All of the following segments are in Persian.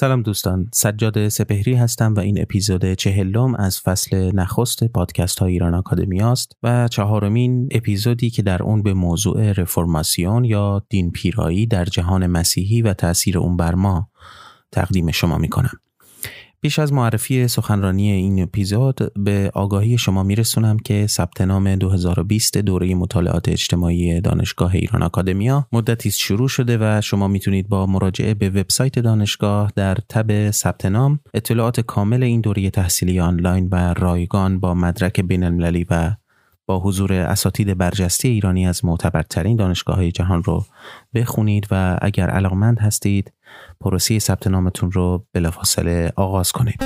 سلام دوستان سجاد سپهری هستم و این اپیزود چهلم از فصل نخست پادکست های ایران آکادمی است و چهارمین اپیزودی که در اون به موضوع رفرماسیون یا دین پیرایی در جهان مسیحی و تاثیر اون بر ما تقدیم شما می کنم. پیش از معرفی سخنرانی این اپیزود به آگاهی شما میرسونم که ثبت نام 2020 دوره مطالعات اجتماعی دانشگاه ایران آکادمیا مدتی شروع شده و شما می‌تونید با مراجعه به وبسایت دانشگاه در تب ثبت نام اطلاعات کامل این دوره تحصیلی آنلاین و رایگان با مدرک بین المللی و با حضور اساتید برجسته ایرانی از معتبرترین دانشگاه های جهان رو بخونید و اگر علاقمند هستید پروسه ثبت نامتون رو بلافاصله آغاز کنید.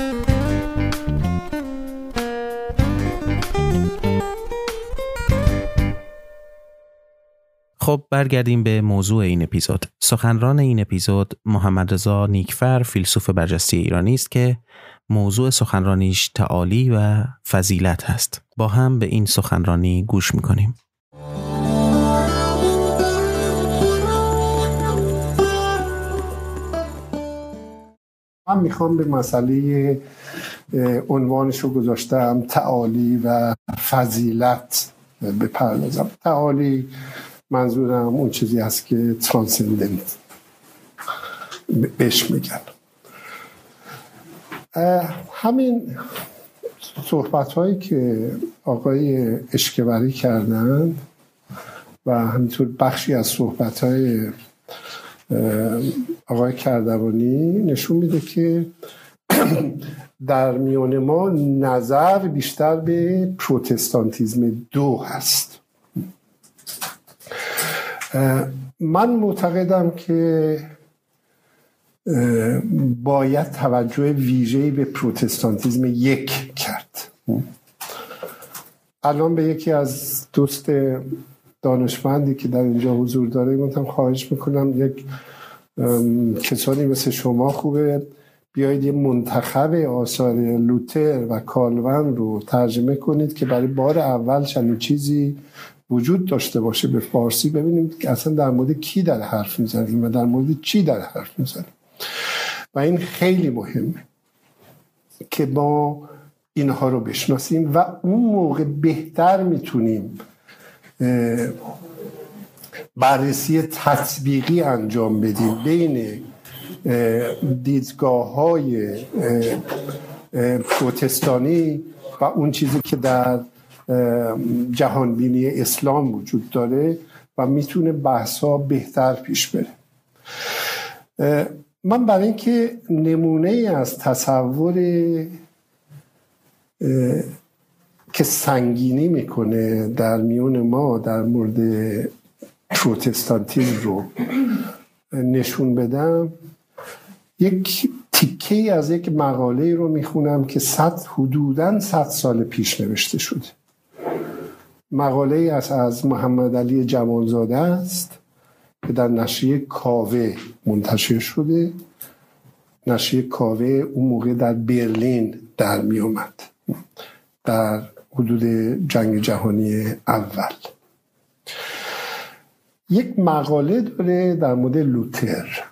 خب برگردیم به موضوع این اپیزود. سخنران این اپیزود محمد رضا نیکفر فیلسوف برجسته ایرانی است که موضوع سخنرانیش تعالی و فضیلت هست. با هم به این سخنرانی گوش می‌کنیم. من می‌خوام به مسئله عنوانش رو گذاشتم تعالی و فضیلت بپردازم تعالی منظورم اون چیزی هست که ترانسندنت بهش میگن. همین صحبت هایی که آقای اشکبری کردن و همینطور بخشی از صحبت های آقای کردوانی نشون میده که در میان ما نظر بیشتر به پروتستانتیزم دو هست. من معتقدم که باید توجه ویژه‌ای به پروتستانتیزم یک کرد. الان به یکی از دوست دانشمندی که در اینجا حضور داره گفتم خواهش می‌کنم یک کسانی مثل شما خوبه. بیایید یه منتخب آثار لوتر و کالون رو ترجمه کنید که برای بار اول چنین چیزی وجود داشته باشه به فارسی. ببینیم که اصلا در مورد کی در حرف می‌زنیم و در مورد چی در حرف می‌زنیم. و این خیلی مهمه که ما اینها رو بشناسیم و اون موقع بهتر می‌تونیم بررسی تطبیقی انجام بدیم. بین دیدگاه های پروتستانی و اون چیزی که در جهانبینی اسلام وجود داره و می‌تونه بحث ها بهتر پیش بره. من برای اینکه نمونه از تصور که سنگینی می‌کنه در میون ما در مورد پروتستانتیزم رو نشون بدم. یک تیکه از یک مقاله رو می‌خونم که صد حدودا صد سال پیش نوشته شده. مقاله از از محمد علی جوانزاده است که در نشریه کاوه منتشر شده. نشریه کاوه اون موقع در برلین در می اومد در حدود جنگ جهانی اول. یک مقاله داره در مورد لوتر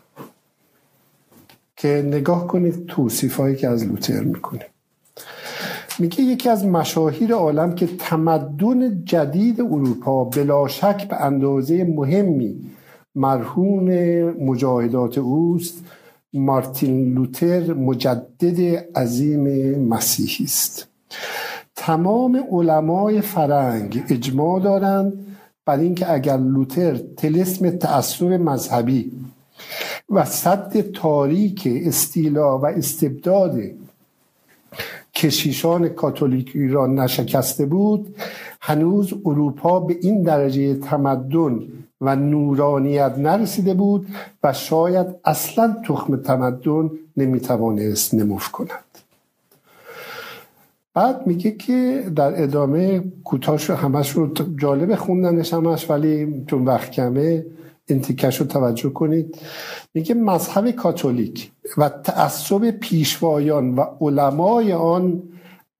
که نگاه کنید توصیف هایی که از لوتر می‌کنه. میگه یکی از مشاهیر عالم که تمدن جدید اروپا بلا شک به اندازه مهمی مرهون مجاهدات اوست مارتین لوتر مجدد عظیم مسیحی است. تمام علمای فرنگ اجماع دارند بر اینکه اگر لوتر تلسم تعصب مذهبی و صد تاریک استیلا و استبداد کشیشان کاتولیکی را نشکسته بود هنوز اروپا به این درجه تمدن و نورانیت نرسیده بود و شاید اصلا تخم تمدن نمی‌توانست نموف کند. بعد میگه که در ادامه کوتاش همش رو جالب خوندنش همش ولی چون وقت کمه انتکش رو توجه کنید. میگه مذهب کاتولیک و تعصب پیشوایان و علمای آن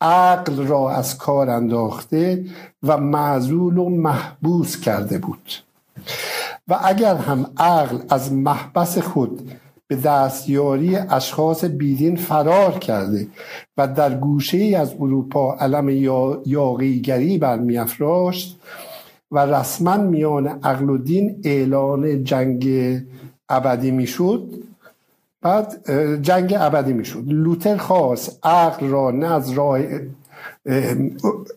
عقل را از کار انداخته و معزول و محبوس کرده بود. و اگر هم عقل از محبس خود به دستیاری اشخاص بیدین فرار کرده و در گوشه ای از اروپا علم یاقیگری برمیافراشت و رسما میان عقل و دین اعلان جنگ ابدی می‌شد. بعد جنگ ابدی می‌شد. لوتر خواست عقل را نه از راه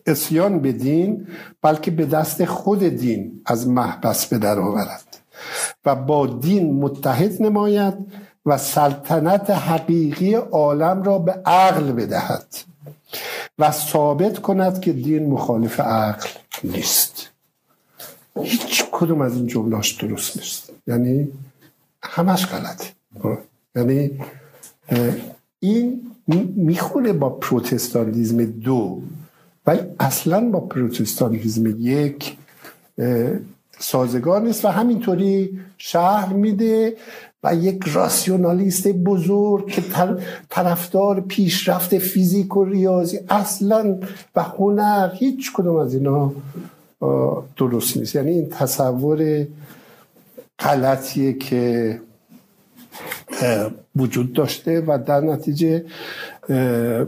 اسیان به دین بلکه به دست خود دین از محبس به در آورد. و با دین متحد نماید و سلطنت حقیقی عالم را به عقل بدهد و ثابت کند که دین مخالف عقل نیست. هیچ کدوم از این جملاش درست نیست. یعنی همش غلطه. یعنی این می‌خوره با پروتستانتیزم دو ولی اصلا با پروتستانتیزم یک سازگار نیست و همینطوری شهر میده و یک راسیونالیست بزرگ که طرفدار پیشرفت فیزیک و ریاضی اصلا و هنر هیچ کدوم از اینا درست نیست. یعنی این تصور غلطیه که وجود داشته و در نتیجه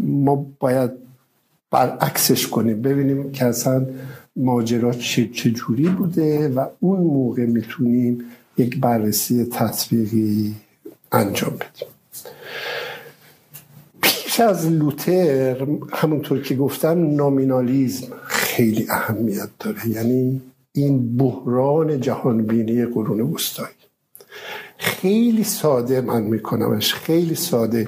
ما باید برعکسش کنیم. ببینیم که اصلا ماجرا چه جوری بوده و اون موقع می‌تونیم یک بررسی تطبیقی انجام بدیم. پیش از لوتر همونطور که گفتم نامینالیزم خیلی اهمیت داره. یعنی این بحران جهانبینی قرون وسطایی. خیلی ساده من میکنمش خیلی ساده.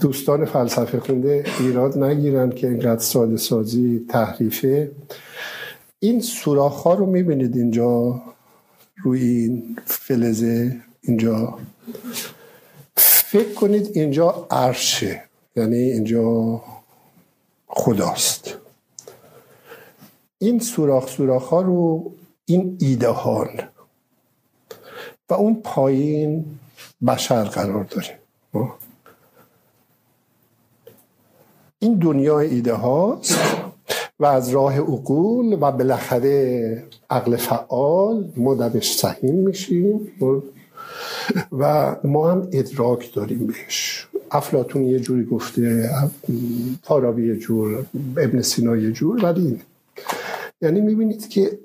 دوستان فلسفه خونده ایراد نگیرن که اینقدر ساده سازی تحریفه. این سوراخ ها رو می‌بینید اینجا روی این فلزه اینجا. فکر کنید اینجا عرشه یعنی اینجا خداست. این سوراخ سوراخ ها رو این ایدهان و اون پایین بشر قرار داره. این دنیای ایده هاست و از راه عقول و بالاخره عقل فعال ما درش سهیم میشیم. و ما هم ادراک داریم بهش. افلاتون یه جوری گفته فارابی یه جور ابن سینا یه جور ولی یعنی می‌بینید که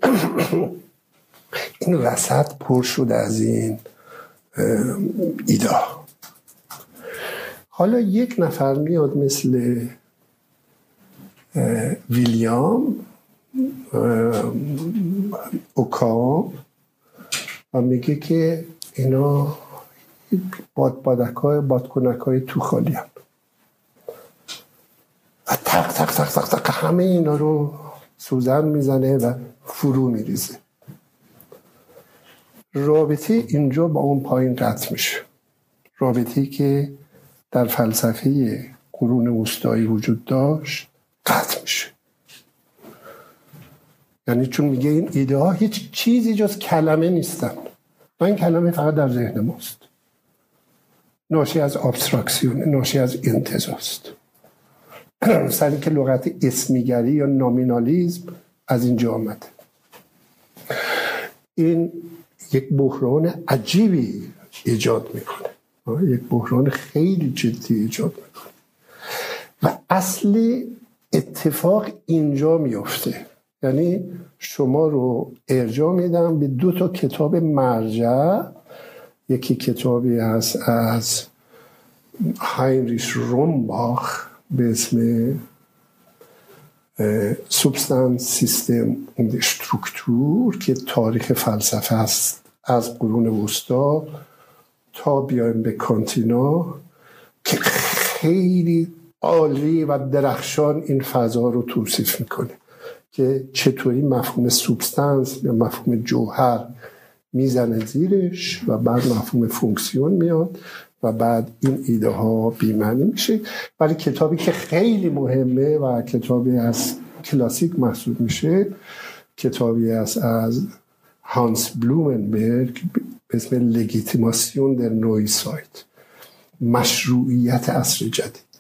این وسط پر شده از این ایده حالا یک نفر میاد مثل ویلیام اوکام و میگه که اینا باد بادک های بادکنک های تو خالی هم. و تق تق تق تق تق همه اینا رو سوزن می‌زنه و فرو میریزه. رابطه اینجا با اون پایین قطع میشه. رابطه که در فلسفه قرون وسطایی وجود داشت. قطع میشه. یعنی چون میگه این ایده ها هیچ چیزی جز کلمه نیستن. و این کلمه فقط در ذهن ماست. ناشی از ابستراکسیون ناشی از انتظاست سری که لغت اسمیگری یا نامینالیزم از اینجا آمده. این یک بحران عجیبی ایجاد می‌کنه. یک بحران خیلی جدی ایجاد می‌کنه. و اصلی اتفاق اینجا میفته. یعنی شما رو ارجاع میدم به دو تا کتاب مرجع. یکی کتابی هست از هاینریش رومباخ به اسم سوبستانس سیستم اند اشترکتور که تاریخ فلسفه است از قرون وسطا تا بیایم به کانتینا که خیلی عالی و درخشان این فضا رو توصیف می‌کنه که چطوری مفهوم سوبستانس یا مفهوم جوهر می‌زنه زیرش و بعد مفهوم فونکسیون میاد و بعد این ایده ها بیمعنی میشه. ولی کتابی که خیلی مهمه و کتابی از کلاسیک محسوب میشه کتابی است از هانس بلومنبرگ به اسم لگیتیماسیون در نوی سایت. مشروعیت عصر جدید.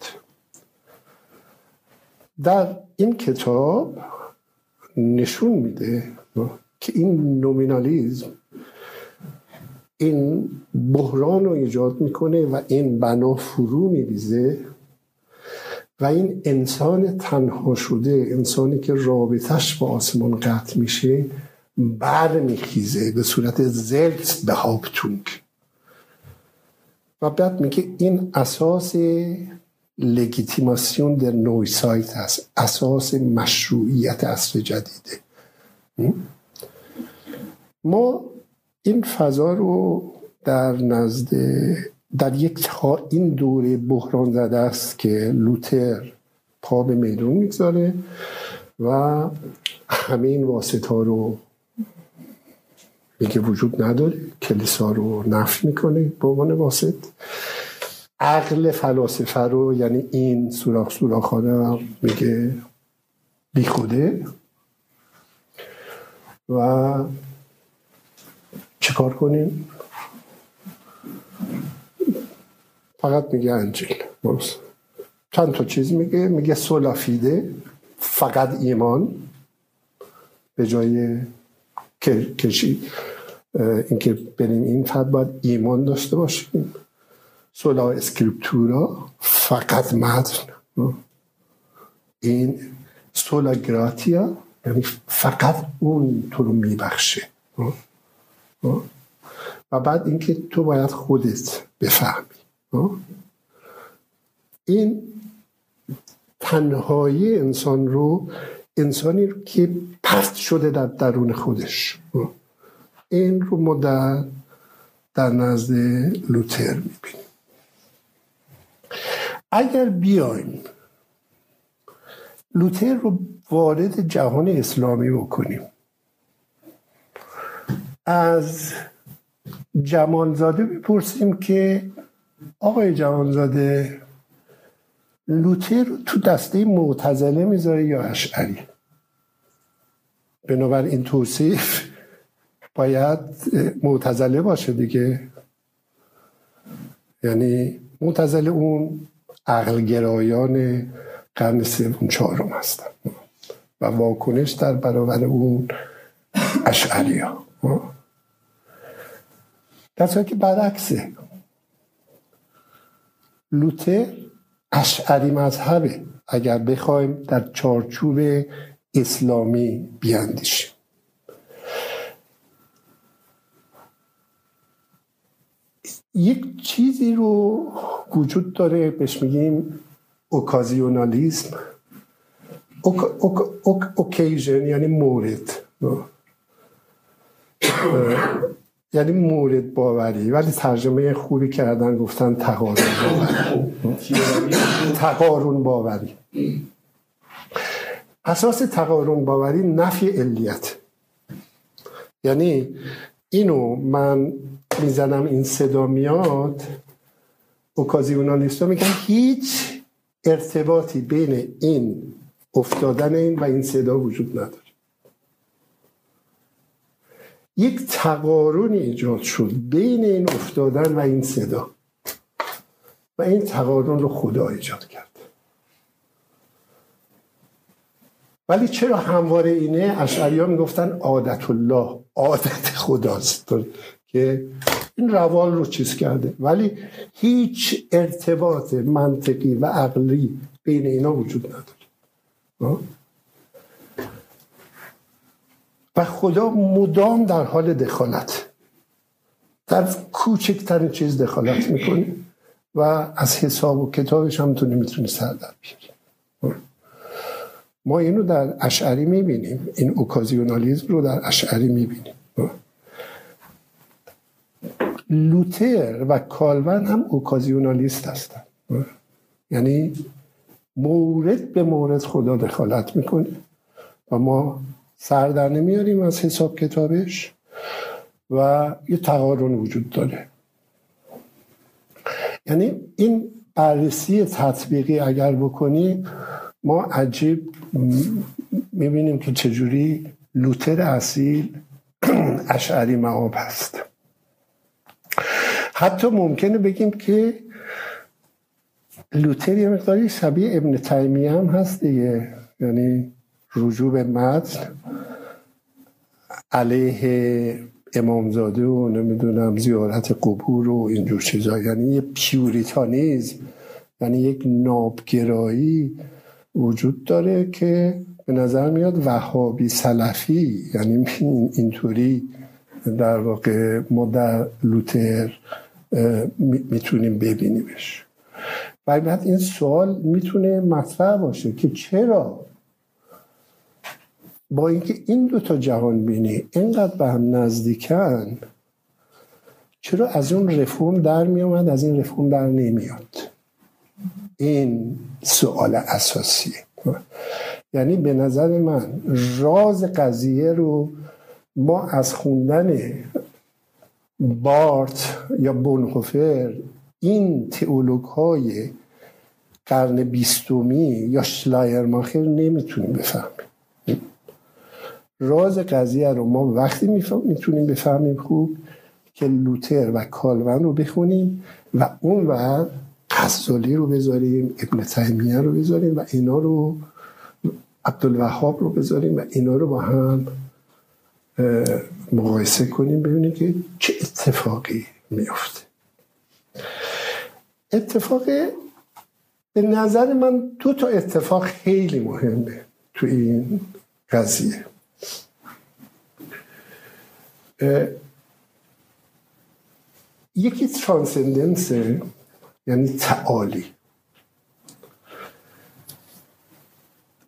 در این کتاب نشون میده که این نومینالیزم این بحران رو ایجاد می‌کنه و این بنا فرو میریزه و این انسان تنها شده انسانی که رابطش با آسمان قطع میشه بر میخیزه به صورت زلت به هاپتونگ. و بعد میگه این اساس لگیتیماسیون در نوی سایت هست اساس مشروعیت اصر جدیده ما این فضا رو در نزد در یک این دوره بحران زده است که لوتر پا به میدون می‌گذاره و همه این واسط ها رو میگه وجود نداره کلیسا رو نفی می‌کنه به عنوان واسط عقل فلاسفه رو یعنی این سوراخ سوراخانه میگه بیخوده و چیکار کنیم؟ فقط میگه انجیل. چند تا چیز میگه؟ میگه سولافیده فقط ایمان به جای کشی اینکه بریم این فقط باید ایمان داشته باشیم. سولا اسکریپتورا فقط متن. این سولا گراتیا یعنی فقط اون تو رو میبخشه. و بعد اینکه تو باید خودت بفهمی. این تنهایی انسان رو انسانی رو که پرت شده در درون خودش. این رو ما در, در نزد لوتر می‌بینیم. اگر بیایم لوتر رو وارد جهان اسلامی بکنیم. از جمالزاده بپرسیم که آقای جوانزاده لوتر تو دسته معتزله می‌ذاره یا اشعری؟ بنابراین توصیف باید معتزله باشه دیگه. یعنی معتزله اون عقلگرایان قرن سوم چهارم هستن. و واکنش در برابر اون اشعری ها در که برعکسه لوته اشعری مذهبه اگر بخوایم در چارچوب اسلامی بیاندیشیم. یک چیزی رو وجود داره بهش میگیم اوکازیونالیزم اوکیژن یعنی مورد. یعنی مورد باوری. ولی ترجمه خوبی کردن گفتن تقارن باوری. تقارن باوری. اساس تقارن باوری نفی علیت. یعنی اینو من می‌زنم این صدا میاد. اوکازیونالیستا میگن هیچ ارتباطی بین این افتادن این و این صدا وجود نداره. یک تقارنی ایجاد شد بین این افتادن و این صدا و این تقارن رو خدا ایجاد کرد. ولی چرا همواره اینه؟ اشعری ها می‌گفتن عادت الله عادت خداست. که این روال رو چیز کرده. ولی هیچ ارتباط منطقی و عقلی بین اینا وجود نداره. و خدا مدام در حال دخالت. در کوچکترین چیز دخالت می‌کنه و از حساب و کتابش هم تو نمی‌تونی سر در بیاری ما اینو در اشعری می‌بینیم. این اوکازیونالیزم رو در اشعری می‌بینیم. لوتر و کالون هم اوکازیونالیست هستن. یعنی مورد به مورد خدا دخالت می‌کنه. و ما سر در نمیاریم از حساب کتابش و یه تقارن وجود داره. یعنی این بررسی تطبیقی اگر بکنی ما عجیب می‌بینیم که چجوری لوتر اصیل اشعری معاب هست. حتی ممکنه بگیم که لوتر یه مقداری شبیه ابن تیمیه هم هست دیگه. یعنی رجوع به متن علیه امامزاده و نمی‌دونم زیارت قبور و اینجور چیزا. یعنی یه پیوریتانیزم یعنی یک نابگرایی وجود داره که به نظر میاد وهابی سلفی. یعنی اینطوری در واقع ما در لوتر می‌تونیم ببینیمش. بعد این سوال می‌تونه مطرح باشه که چرا با اینکه این دوتا جهان بینی اینقدر به هم نزدیکن چرا از اون رفرم در میامد از این رفرم در نمیاد این سوال اساسیه یعنی به نظر من راز قضیه رو ما از خوندن بارت یا بونخوفر این تئولوگ های قرن بیستمی یا شلایرماخر نمی‌تونیم بفهمیم راز قضیه رو ما وقتی می‌تونیم بفهمیم خوب که لوتر و کالون رو بخونیم و اون و غزالی رو بذاریم ابن تیمیه رو بذاریم و اینا رو عبدالوهاب رو بذاریم و اینا رو با هم مقایسه کنیم ببینیم که چه اتفاقی میفته اتفاق به نظر من دو تا اتفاق خیلی مهمه تو این قضیه. یکی ترانسندنس یعنی تعالی.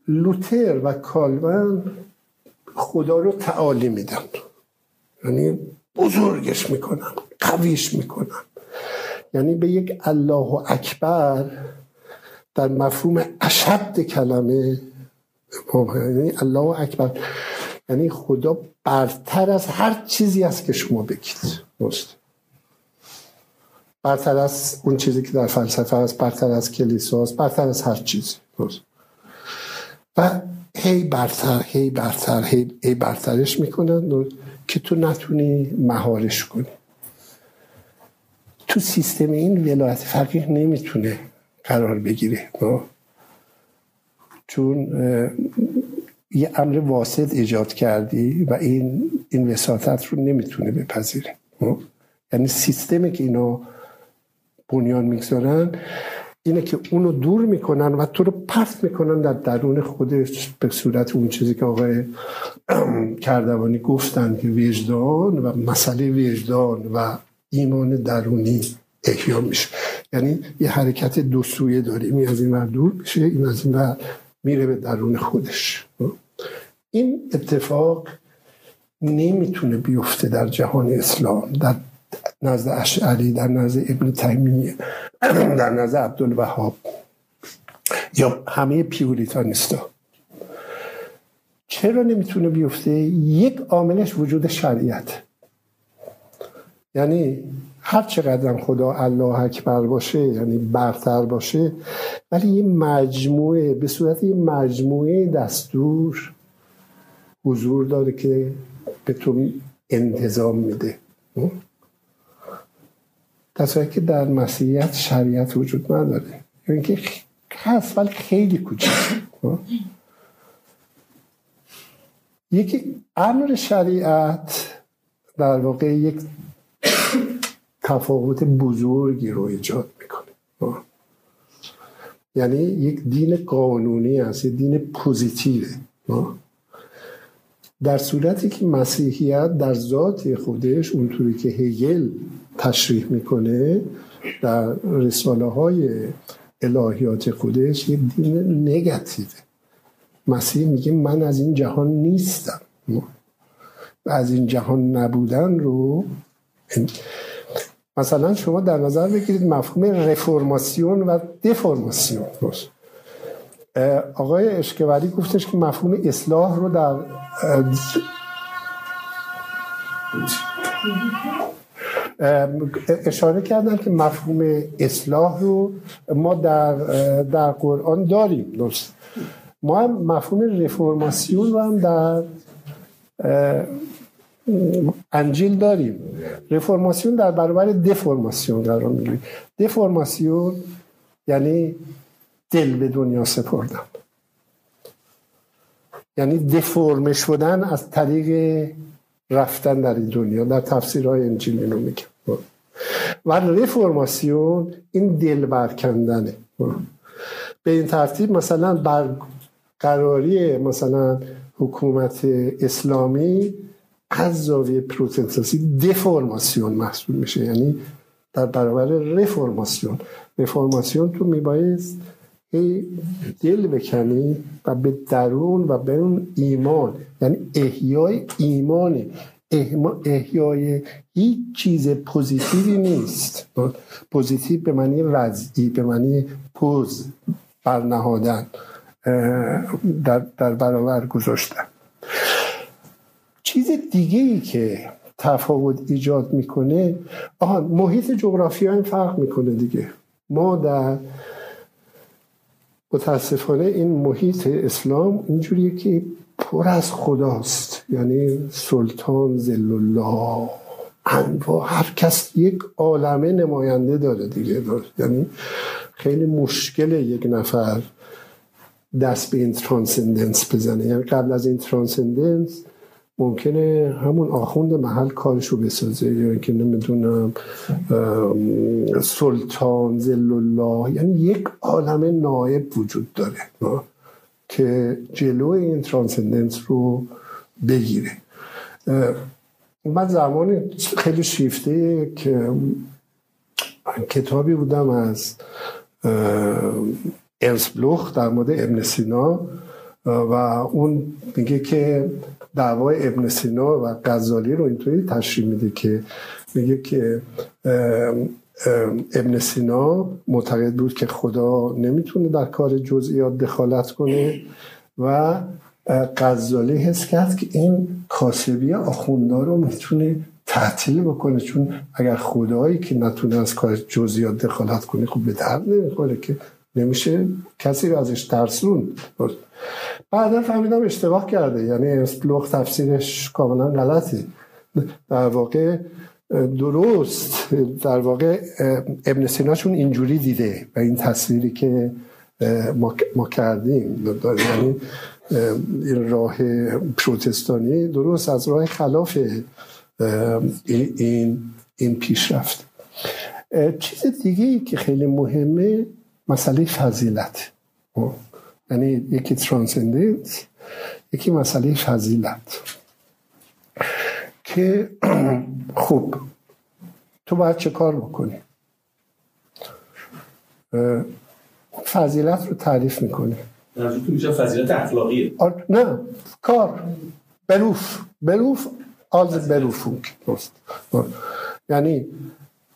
لوتر و کالون خدا رو تعالی میدن. یعنی بزرگش می‌کنن قویش می‌کنن. یعنی به یک الله اکبر در مفهوم اشد کلمه یعنی الله اکبر. یعنی خدا برتر از هر چیزی است که شما بگید. مست. برتر از اون چیزی که در فلسفه است برتر از کلیسا است برتر از هر چیزی و هی برتر هی برتر هی, هی برترش می‌کنن. که تو نتونی مهارش کنی. تو سیستم این ولایت فقیه نمی‌تونه قرار بگیره چون یه امر واسط ایجاد کردی و این این وساطت رو نمی‌تونه بپذیره یعنی سیستمی که اینا بنیان می‌گذارن اینه که اونو دور می‌کنن و تو رو پرت می‌کنن در درون خودش به صورت اون چیزی که آقای کردوانی گفتن که وجدان و مسئله وجدان و ایمان درونی احیا میشه. یعنی یه حرکت دو سویه داریم. این از این ور دور میشه این از این ور میره به درون خودش. این اتفاق نمی‌تونه بیفته در جهان اسلام در نزد اشعری در نزد ابن تیمیه در نزد عبدالوهاب. یا همه پیوریتانیستا چرا نمی‌تونه بیفته؟ یک عاملش وجود شریعت. یعنی هر چقدر خدا الله اکبر باشه یعنی برتر باشه ولی یه مجموعه به صورت یه مجموعه دستور حضور داره که به تو انتظام میده. در که در مسیحیت شریعت وجود نداره. یعنی که هست ولی خیلی کوچیک. یکی امر شریعت در واقع یک تفاوت بزرگی رو ایجاد می‌کنه. یعنی یک دین قانونی است یک دین پوزیتیوه. در صورتی که مسیحیت در ذات خودش اونطوری که هگل تشریح می‌کنه در رساله های الهیات خودش یک دین نگاتیوه. مسیح میگه من از این جهان نیستم. و از این جهان نبودن رو مثلا شما در نظر بگیرید مفهوم رفرماسیون و دفرماسیون آقای اشکوری گفتش که مفهوم اصلاح رو در اشاره کردن که مفهوم اصلاح رو ما در در قرآن داریم درست. ما هم مفهوم رفرماسیون رو هم در انجیل داریم. رفرماسیون در برابر دفرماسیون قرار می‌گیره. دفرماسیون یعنی دل به دنیا سپردن. یعنی دفرم شدن از طریق رفتن در این دنیا. در تفسیرهای انجیل اینو میگم. و رفرماسیون این دل برکندنه به این ترتیب مثلا برقراری مثلا حکومت اسلامی از زاویه پروتستانتی دفرماسیون محسوب میشه. یعنی در برابر رفرماسیون رفرماسیون تو میبایست دل بکنی و به درون و به اون ایمان یعنی احیای ایمانه احیای هیچ چیز positive ی نیست. positive به معنی وضعی به معنی pose برنهادن در, در برابر گذاشتن. چیز دیگه ای که تفاوت ایجاد می‌کنه آها محیط جغرافیایی فرق می‌کنه دیگه. ما در متاسفانه این محیط اسلام اینجوریه که پر از خداست. یعنی سلطان زل الله انواع هر کس یک عالمه نماینده داره دیگه. داره. یعنی خیلی مشکل یک نفر دست به این ترانسندنس بزنه. یعنی قبل از این ترانسندنس ممکنه همون آخوند محل کارشو بسازه. یا اینکه نمی‌دونم سلطان زل الله یعنی یک عالم نایب وجود داره. که جلو این ترانسندنس رو بگیره. من زمان خیلی شیفته که کتابی بودم از ارس بلوخ در مورد ابن سینا و اون میگه که دعوای ابن سینا و غزالی رو اینطوری تشریح میده که میگه که ابن سینا معتقد بود که خدا نمی‌تونه در کار جزئیات دخالت کنه و غزالی حس کرد که این کاسبی آخونده رو می‌تونه تعطیل بکنه. چون اگر خدایی که نتونه از کار جزئیات دخالت کنه خب به درد نمی‌خوره که نمیشه کسی رو ازش ترسون بعدا فهمیدم اشتباه کرده. یعنی اسپلوخ تفسیرش کاملا غلطی در واقع درست. در واقع ابن سیناشون اینجوری دیده و این تصویری که ما, ما کردیم. یعنی این راه پروتستانی درست از راه خلاف این این پیشرفت. چیز دیگه ای که خیلی مهمه مسئله فضیلت. یعنی یکی ترانسندنس یکی مسئله فضیلت. که خوب. تو باید چه کار بکنی؟ فضیلت رو تعریف می‌کنه. میشه فضیلت اخلاقیه. نه کار. بروف بروف آز بروفونک یعنی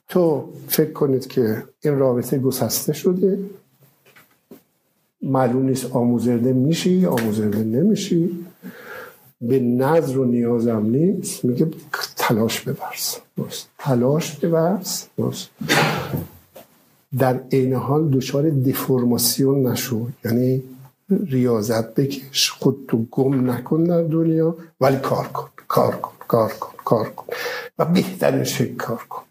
تو فکر کنید که این رابطه گسسته شده. معلوم نیست آموزرده میشی آموزرده نمیشی. به نظر و نیازم نیست میگه تلاش ببرس تلاش ببرس در عین حال دچار دفرماسیون نشو. یعنی ریاضت بکش خود تو گم نکن در دنیا ولی کار کن کار کن کار کن کار کن. و بهترین شکل کار کن.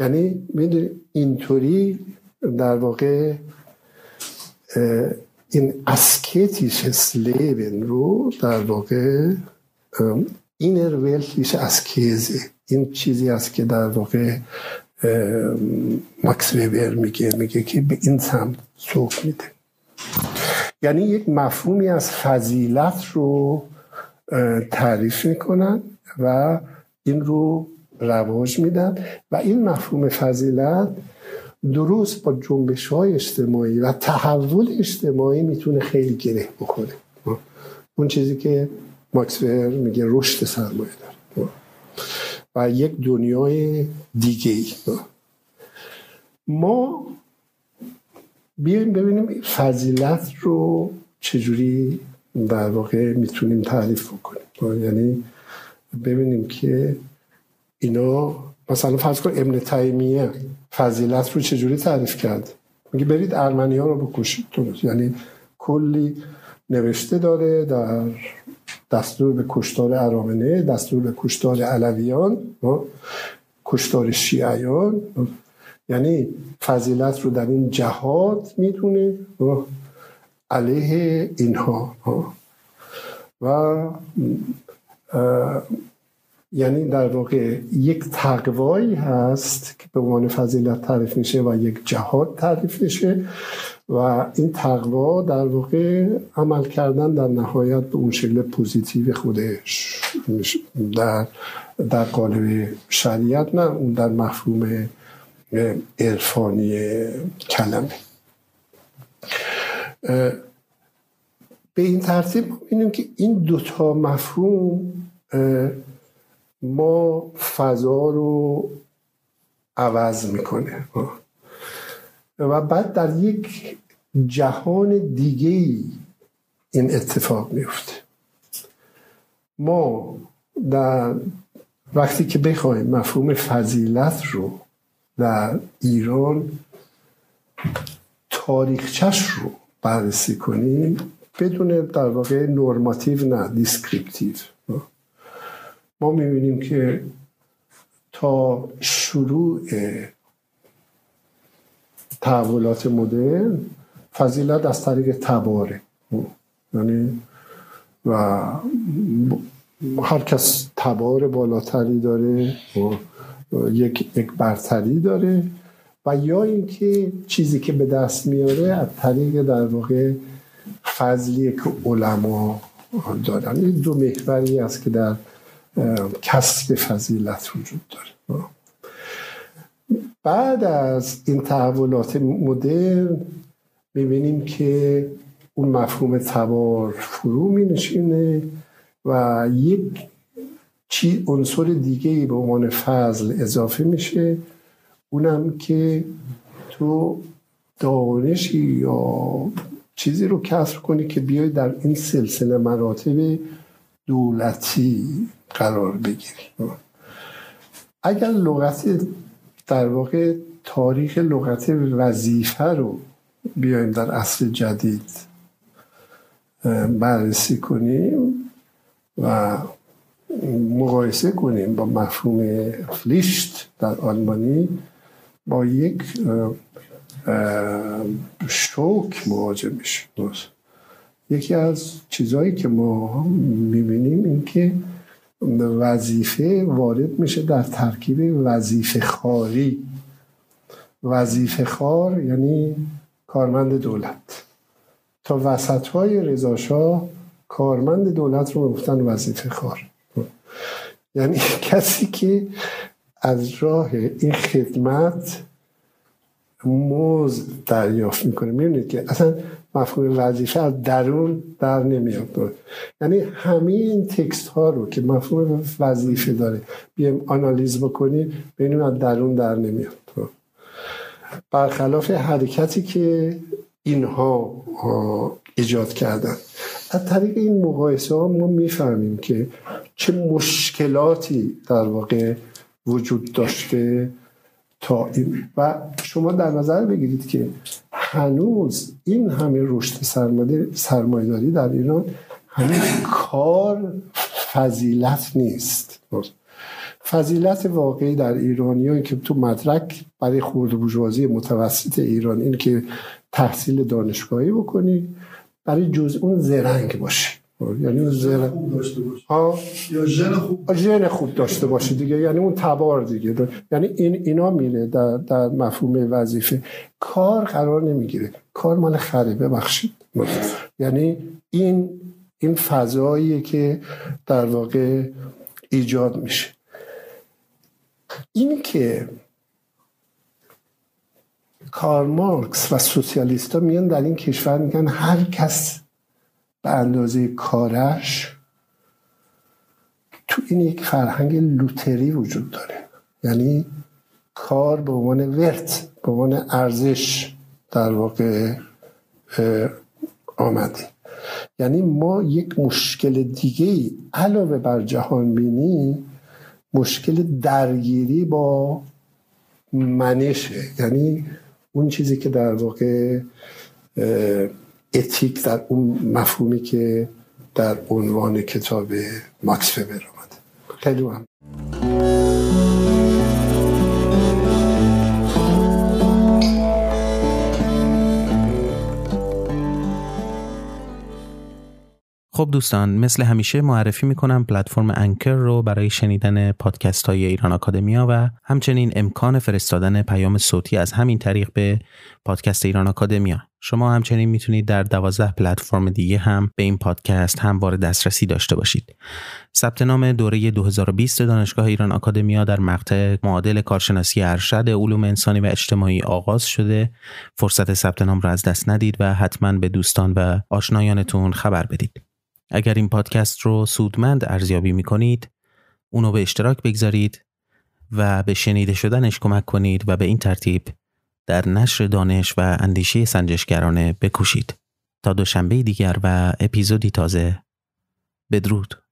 یعنی می‌دونی اینطوری در واقع این اسکیتیش لeben رو در واقع اینر ولتیش اسکیزه این چیزی است که در واقع ماکس ویبر میگه میگه که به این سمت سوق میده. یعنی یک مفهومی از فضیلت رو تعریف می‌کنن و این رو رواج میدن. و این مفهوم فضیلت درست با جنبش های اجتماعی و تحول اجتماعی می‌تونه خیلی گره بکنه اون چیزی که ماکسور میگه رشد سرمایه داره. و یک دنیای دیگه ای ما بیایم ببینیم فضیلت رو چجوری در واقع می‌تونیم تعریف بکنیم. یعنی ببینیم که اینا مثلا فرض کن ابن تیمیه فضیلت رو چجوری تعریف کرد؟ میگه برید ارمنی ها رو بکشید. یعنی کلی نوشته داره در دستور به کشتار ارامنه دستور به کشتار علویان کشتار شیعیان یعنی فضیلت رو در این جهاد می‌دونه علیه اینها و یعنی در واقع یک تقوایی هست که به عنوان فضیلت تعریف میشه و یک جهاد تعریف میشه و این تقوا در واقع عمل کردن در نهایت به اون شکل پوزیتیو خودش در در قالب شریعت نه اون در مفهوم عرفانی کلمه. به این ترتیب می‌بینیم که این دوتا مفهوم ما فضا رو عوض می‌کنه. و بعد در یک جهان دیگه این اتفاق میفته ما در وقتی که بخوایم مفهوم فضیلت رو در ایران تاریخچش رو بررسی کنیم بدون در واقع normative نه descriptive ما می‌بینیم که تا شروع تحولات مدرن فضیلت از طریق تباره. یعنی و هر کس تبار بالاتری داره و یک یک برتری داره و یا اینکه چیزی که به دست میاره از طریق در واقع فضلی که علما دارن. این دو محوری است که در کسب فضیلت وجود داره. بعد از این تحولات مدرن می‌بینیم که اون مفهوم تبار فرو می نشینه و یک چی عنصر دیگه به عنوان فضل اضافه میشه اونم که تو دانشی یا چیزی رو کسر کنی که بیای در این سلسله مراتب دولتی قرار بگیری. اگر لغت در واقع تاریخ لغت وظیفه رو بیایم در اصل جدید بررسی کنیم و مقایسه کنیم با مفهوم فلیشت در آلمانی با یک شوک مواجه میشه یکی از چیزهایی که ما می‌بینیم این که وظیفه وارد میشه در ترکیب وظیفه خاری. وظیفه خار یعنی کارمند دولت. تا وسط های رضاشاه کارمند دولت رو گفتن وظیفه خار. یعنی کسی که از راه این خدمت موز دریافت می‌کنه. می‌بینید که اصلا مفهوم وظیفه از درون در نمیاد. یعنی همه این تکست ها رو که مفهوم وظیفه داره بیایم آنالیز بکنیم ببینیم از درون در نمیاد. برخلاف حرکتی که اینها ایجاد کردن. از طریق این مقایسه ها ما می‌فهمیم که چه مشکلاتی در واقع وجود داشته تا این. و شما در نظر بگیرید که هنوز این همه رشد سرمایه‌داری در ایران هنوز کار فضیلت نیست. فضیلت واقعی در ایرانی که تو مدرک برای خورد بوجوازی متوسط ایران این که تحصیل دانشگاهی بکنی برای جز اون زرنگ باشه. یعنی اون خوب داشته باشه. یا ژن خوب ژن خوب داشته باشه دیگه. یعنی اون تبار دیگه. یعنی این اینا میره در, در مفهوم وظیفه. کار قرار نمی‌گیره. کار مال خره ببخشید. یعنی این این فضاییه که در واقع ایجاد میشه. این که کار مارکس و سوسیالیست ها میان در این کشور میگن هر کس به اندازه کارش تو این یک فرهنگ لوتری وجود داره. یعنی کار به عنوان ورت به عنوان ارزش در واقع آمده. یعنی ما یک مشکل دیگه ای علاوه بر جهان بینی مشکل درگیری با منشه. یعنی اون چیزی که در واقع اتیک در اون مفهومی که در عنوان کتاب ماکس فبر آمده. خیلی مهم خب دوستان مثل همیشه معرفی می‌کنم پلتفرم انکر رو برای شنیدن پادکست های ایران آکادمیا و همچنین امکان فرستادن پیام صوتی از همین طریق به پادکست ایران آکادمیا. شما همچنین می‌تونید در دوازده پلتفرم دیگه هم به این پادکست همواره دسترسی داشته باشید. ثبت نام دوره 2020 دانشگاه ایران آکادمیا در مقطع معادل کارشناسی ارشد علوم انسانی و اجتماعی آغاز شده. فرصت ثبت نام را از دست ندید و حتما به دوستان و آشنایانتون خبر بدید. اگر این پادکست رو سودمند ارزیابی می کنید اونو به اشتراک بگذارید و به شنیده شدنش کمک کنید و به این ترتیب در نشر دانش و اندیشه سنجشگرانه بکوشید. تا دوشنبه دیگر و اپیزودی تازه. بدرود.